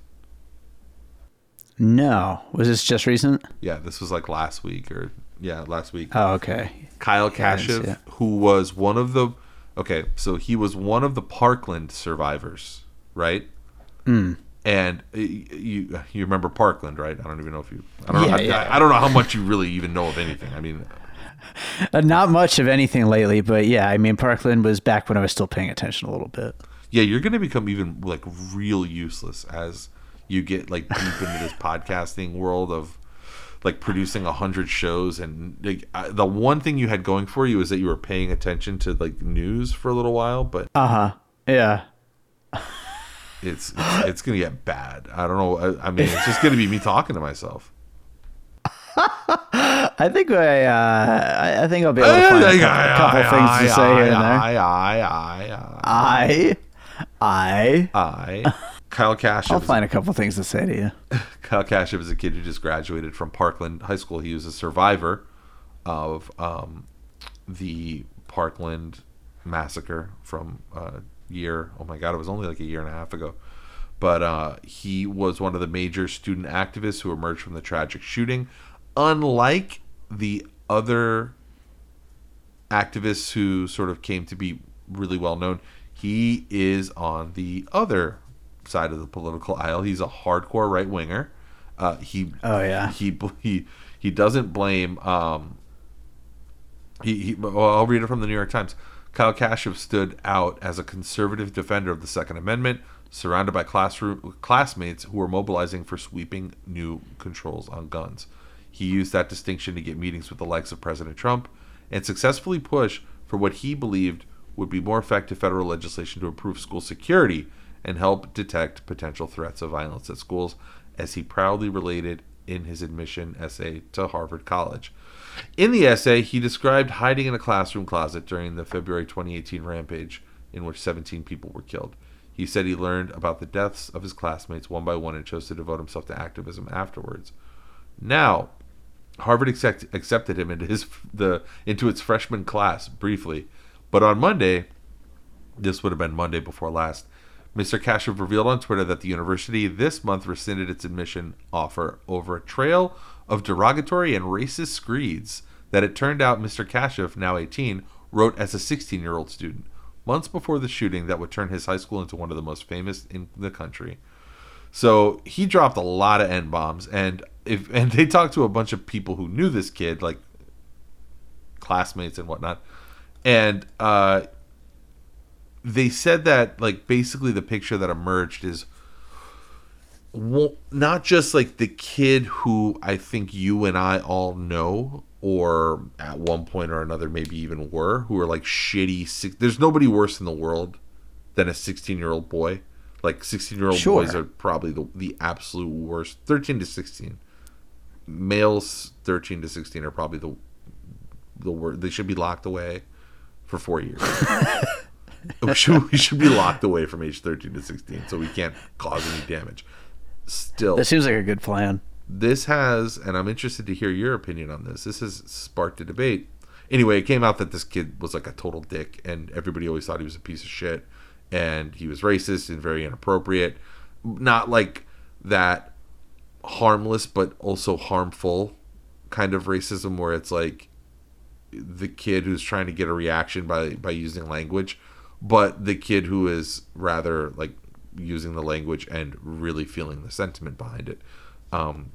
No. Was this just recent? Yeah, this was like last week or yeah, last week. Oh, okay. Kyle Yeah, I didn't see Kashuv, it. who was one of the okay, so he was one of the Parkland survivors, right? Hmm. And you you remember Parkland, right? I don't even know if you I don't Yeah, I, yeah. I, I don't know how much you really even know of anything. I mean, Uh, not much of anything lately, but yeah, I mean, Parkland was back when I was still paying attention a little bit. yeah, you're going to become even like real useless as you get like deep into this podcasting world of like producing a hundred shows and like I, the one thing you had going for you is that you were paying attention to like news for a little while, but Uh huh. Yeah. it's it's, it's gonna get bad. I don't know. I, I mean, it's just gonna be me talking to myself. I think I, uh, I- think I'll be able to find a couple, couple things to say here and there. I, I, I, I, I, I, I. Kyle Cash. I'll find a couple things to say to you. Kyle Kashuv is a kid who just graduated from Parkland High School. He was a survivor of um, the Parkland massacre from uh, year. Oh my God, it was only like a year and a half ago. But uh, he was one of the major student activists who emerged from the tragic shooting. Unlike the other activists who sort of came to be really well known, he is on the other side of the political aisle. He's a hardcore right winger. Uh, he Oh, yeah. he he he doesn't blame. Um, he, he well, I'll read it from the New York Times. Kyle Kashuv stood out as a conservative defender of the Second Amendment, surrounded by classroom classmates who were mobilizing for sweeping new controls on guns. He used that distinction to get meetings with the likes of President Trump and successfully push for what he believed would be more effective federal legislation to improve school security and help detect potential threats of violence at schools, as he proudly related in his admission essay to Harvard College. In the essay, he described hiding in a classroom closet during the February 2018 rampage in which 17 people were killed. He said he learned about the deaths of his classmates one by one and chose to devote himself to activism afterwards. Now, Harvard accept, accepted him into his the into its freshman class briefly, but on Monday, this would have been Monday before last, Mr. Kashuv revealed on Twitter that the university this month rescinded its admission offer over a trail of derogatory and racist screeds that it turned out Mr. Kashuv, now 18, wrote as a 16 year old student, months before the shooting that would turn his high school into one of the most famous in the country. So he dropped a lot of n bombs, and if and they talked to a bunch of people who knew this kid, like classmates and whatnot, and uh, they said that like basically the picture that emerged is not just like the kid who I think you and I all know, or at one point or another maybe even were, who are like shitty. Six, there's nobody worse in the world than a 16 year old boy. Like 16 year old Sure. boys are probably the, the absolute worst. 13 to 16. Males 13 to 16 are probably the the word. They should be locked away for four years. we, should, we should be locked away from age 13 to 16 so we can't cause any damage. Still, That seems like a good plan. this has, and I'm interested to hear your opinion on this. This has sparked a debate. Anyway, it came out that this kid was like a total dick, and everybody always thought he was a piece of shit, and he was racist and very inappropriate. Not like that harmless, but also harmful kind of racism where it's like the kid who's trying to get a reaction by by using language, but the kid who is rather like using the language and really feeling the sentiment behind it. Um,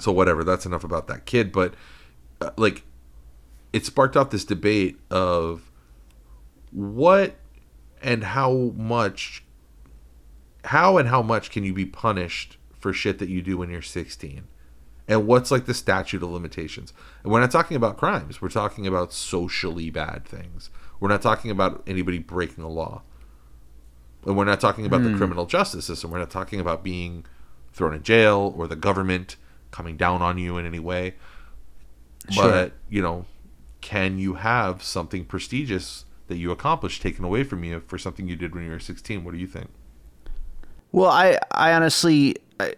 So whatever, that's enough about that kid. But uh, like, it sparked off this debate of what and how much, how and how much can you be punished for shit that you do when you're 16? and what's like the statute of limitations and we're not talking about crimes we're talking about socially bad things we're not talking about anybody breaking a law. And we're not talking about the hmm. criminal justice system. We're not talking about being thrown in jail or the government coming down on you in any way. Sure. but you know can you have something prestigious that you accomplished taken away from you for something you did when you were 16 what do you think? Well, I, I honestly,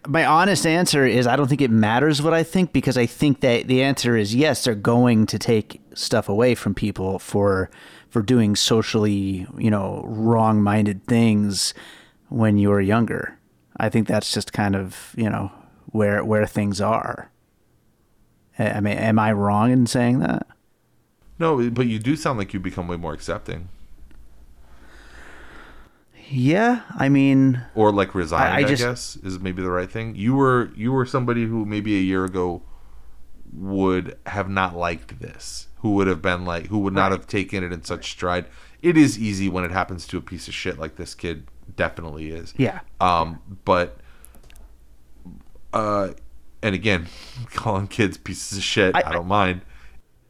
my honest answer is I don't think it matters what I think because I think that the answer is yes, they're going to take stuff away from people for for doing socially, you know, wrong-minded things when you were younger. I think that's just kind of, you know, where where things are. I mean, am I wrong in saying that? No, but you do sound like you become way more accepting. Yeah, I mean, or like resigned. I, I, just, I guess is maybe the right thing. You were you were somebody who maybe a year ago would have not liked this. Who would have been like, who would not have taken it in such stride. It is easy when it happens to a piece of shit like this kid. Definitely is. Yeah. Um, but uh, and again, calling kids pieces of shit, I, I don't mind.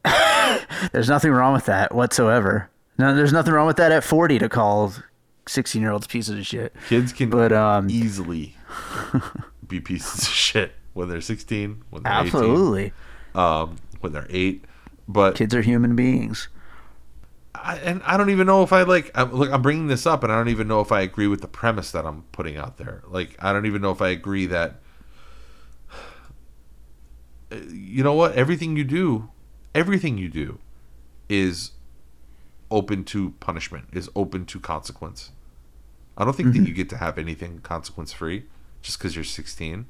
there's nothing wrong with that whatsoever. No, there's nothing wrong with that at 40 to call 16 year olds pieces of shit. Kids can but, um, easily be pieces of shit when they're 16, when they're absolutely. 18, um, when they're eight. But kids are human beings. I, and I don't even know if I like. I'm, look, I'm bringing this up, and I don't even know if I agree with the premise that I'm putting out there. Like, I don't even know if I agree that. You know what? Everything you do, everything you do, is open to punishment. Is open to consequence. I don't think mm-hmm. that you get to have anything consequence free just because you're 16.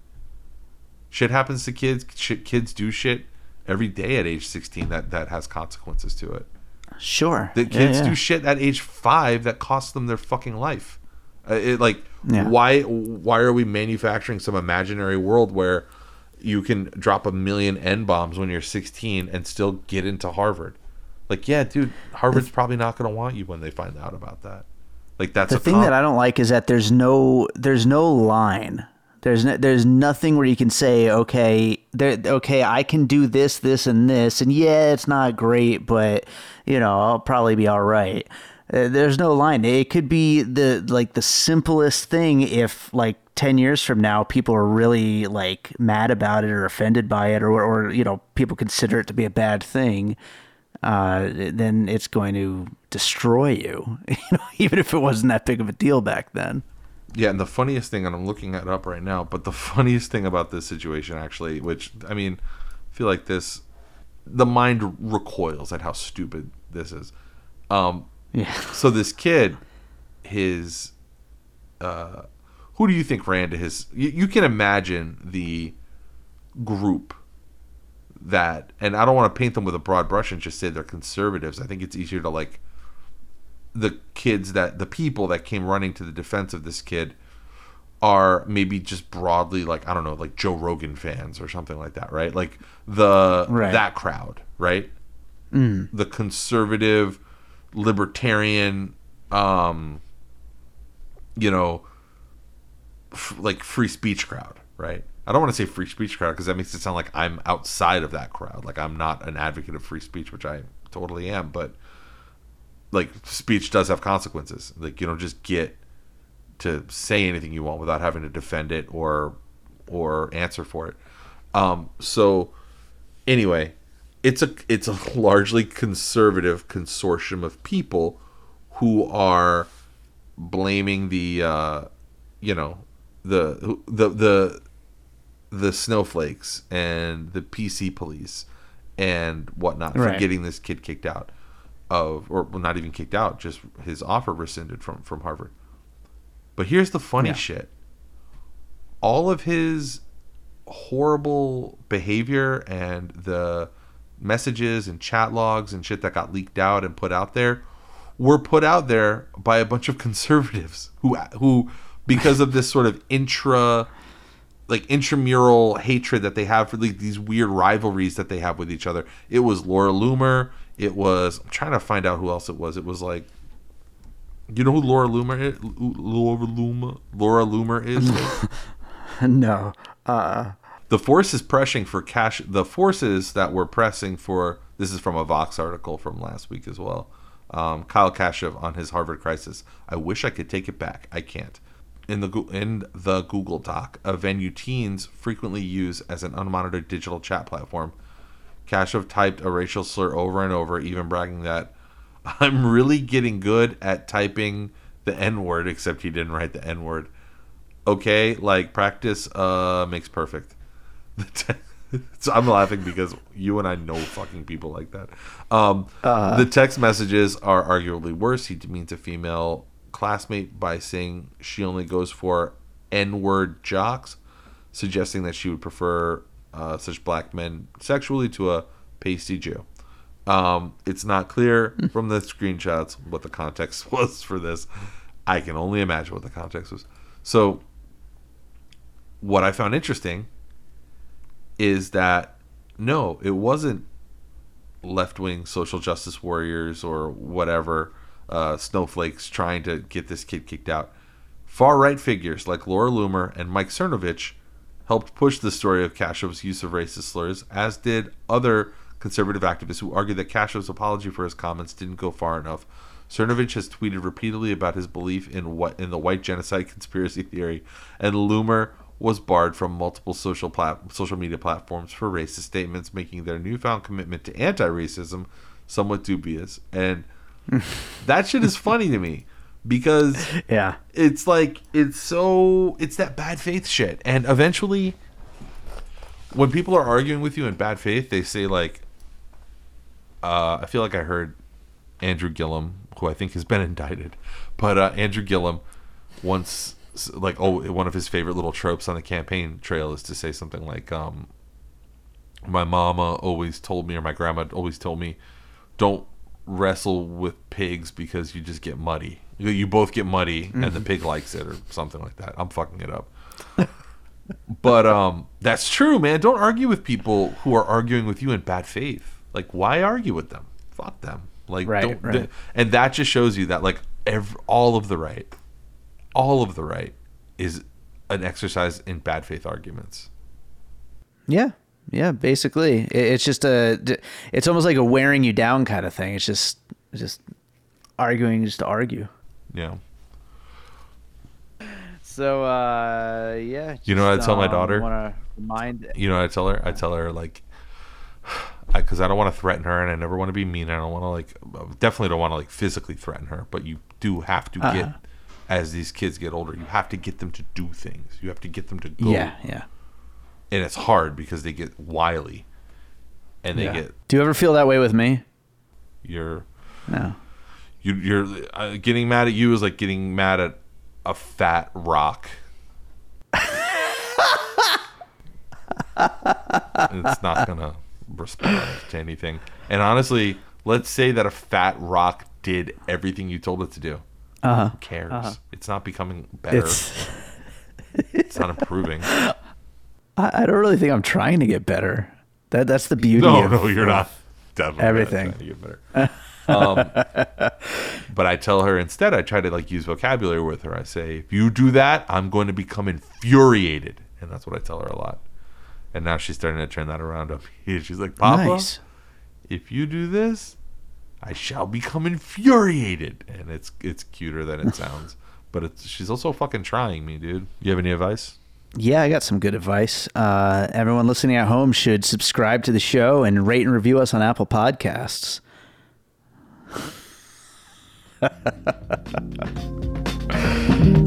Shit happens to kids. Shit, kids do shit every day at age 16 that that has consequences to it. Sure. The kids yeah, yeah. do shit at age five that costs them their fucking life. Uh, it, like, yeah. why why are we manufacturing some imaginary world where you can drop a million n bombs when you're 16 and still get into Harvard? Like, yeah, dude, Harvard's probably not going to want you when they find out about that. Like that's the thing comp- that I don't like is that there's no there's no line. There's no, there's nothing where you can say okay there okay I can do this this and this and yeah it's not great but you know I'll probably be all right. Uh, there's no line. It could be the like the simplest thing if like 10 years from now people are really like mad about it or offended by it or or you know people consider it to be a bad thing uh, then it's going to destroy you, you know, even if it wasn't that big of a deal back then. Yeah, and the funniest thing, and I'm looking it up right now, but the funniest thing about this situation, actually, which I mean, I feel like this, the mind recoils at how stupid this is. Um, yeah. So this kid, his, uh, who do you think ran to his? You, you can imagine the group that, and I don't want to paint them with a broad brush and just say they're conservatives. I think it's easier to like the kids that the people that came running to the defense of this kid are maybe just broadly like I don't know, like Joe Rogan fans or something like that, right? Like the right. that crowd, right? Mm. The conservative, libertarian, um, you know, f- like free speech crowd, right? I don't want to say free speech crowd because that makes it sound like I'm outside of that crowd. Like I'm not an advocate of free speech, which I totally am. But like speech does have consequences. Like you don't just get to say anything you want without having to defend it or or answer for it. Um, so anyway, it's a it's a largely conservative consortium of people who are blaming the uh, you know the the the the snowflakes and the PC police and whatnot right. for getting this kid kicked out of, or well, not even kicked out, just his offer rescinded from from Harvard. But here's the funny yeah. shit: all of his horrible behavior and the messages and chat logs and shit that got leaked out and put out there were put out there by a bunch of conservatives who who because of this sort of intra like intramural hatred that they have for like, these weird rivalries that they have with each other. It was Laura Loomer. It was I'm trying to find out who else it was. It was like you know who Laura Loomer is? Laura Loomer Laura Loomer is? no. Uh the forces pressing for cash the forces that were pressing for this is from a Vox article from last week as well. Um, Kyle Kashuv on his Harvard crisis. I wish I could take it back. I can't in the in the Google Doc, a venue teens frequently use as an unmonitored digital chat platform. Kashuv typed a racial slur over and over, even bragging that I'm really getting good at typing the N word, except he didn't write the N word. okay. Like practice uh makes perfect. so I'm laughing because you and I know fucking people like that. Um, Uh-huh. The text messages are arguably worse. He demeans a female classmate by saying she only goes for N-word jocks, suggesting that she would prefer uh, such black men sexually to a pasty Jew. Um, it's not clear from the screenshots what the context was for this. I can only imagine what the context was. So, what I found interesting is that no, it wasn't left wing social justice warriors or whatever uh, snowflakes trying to get this kid kicked out. Far right figures like Laura Loomer and Mike Cernovich helped push the story of Kashuv's use of racist slurs, as did other conservative activists who argued that Kashuv's apology for his comments didn't go far enough. Cernovich has tweeted repeatedly about his belief in what in the white genocide conspiracy theory, and Loomer was barred from multiple social plat- social media platforms for racist statements, making their newfound commitment to anti-racism somewhat dubious. And that shit is funny to me because Yeah. it's like it's so it's that bad faith shit and eventually when people are arguing with you in bad faith they say like uh, i feel like i heard andrew gillum who i think has been indicted but uh, andrew gillum once like oh one of his favorite little tropes on the campaign trail is to say something like um my mama always told me or my grandma always told me don't wrestle with pigs because you just get muddy. You, you both get muddy and the pig likes it or something like that. I'm fucking it up. But um that's true man. Don't argue with people who are arguing with you in bad faith. Like why argue with them? Fuck them. Like Right, don't right. and that just shows you that like ev all of the right all of the right is an exercise in bad faith arguments. Yeah. Yeah, basically. It- It's just a it's almost like a wearing you down kind of thing. It's just just arguing just to argue. yeah So uh yeah. You know what I tell my daughter? Remind You know what I tell her? I tell her like, because I, don't want to threaten her, and I never want to be mean. I don't want to like, definitely don't want to like physically threaten her. But you do have to get, as these kids get older, you have to get them to do things. You have to get them to go. Yeah, yeah. And it's hard because they get wily, and they yeah. get Do you ever feel that way with me? you're No. you, you're uh, getting mad at you is like getting mad at a fat rock. it's not gonna respond to anything. And honestly, let's say that a fat rock did everything you told it to do. Uh-huh. Who cares? It's not becoming better. It's, It's not improving. I, I don't really think I'm trying to get better. That that's the beauty no, of no, you're not. Definitely Everything. trying to get better. um, but I tell her instead. I try to like use vocabulary with her. I say, if you do that, I'm going to become infuriated, and that's what I tell her a lot. And now she's starting to turn that around up here. She's like, Papa, Nice. if you do this, I shall become infuriated. And it's it's cuter than it sounds. But it's she's also fucking trying me, dude. You have any advice? Yeah, I got some good advice. Uh, everyone listening at home should subscribe to the show and rate and review us on Apple Podcasts.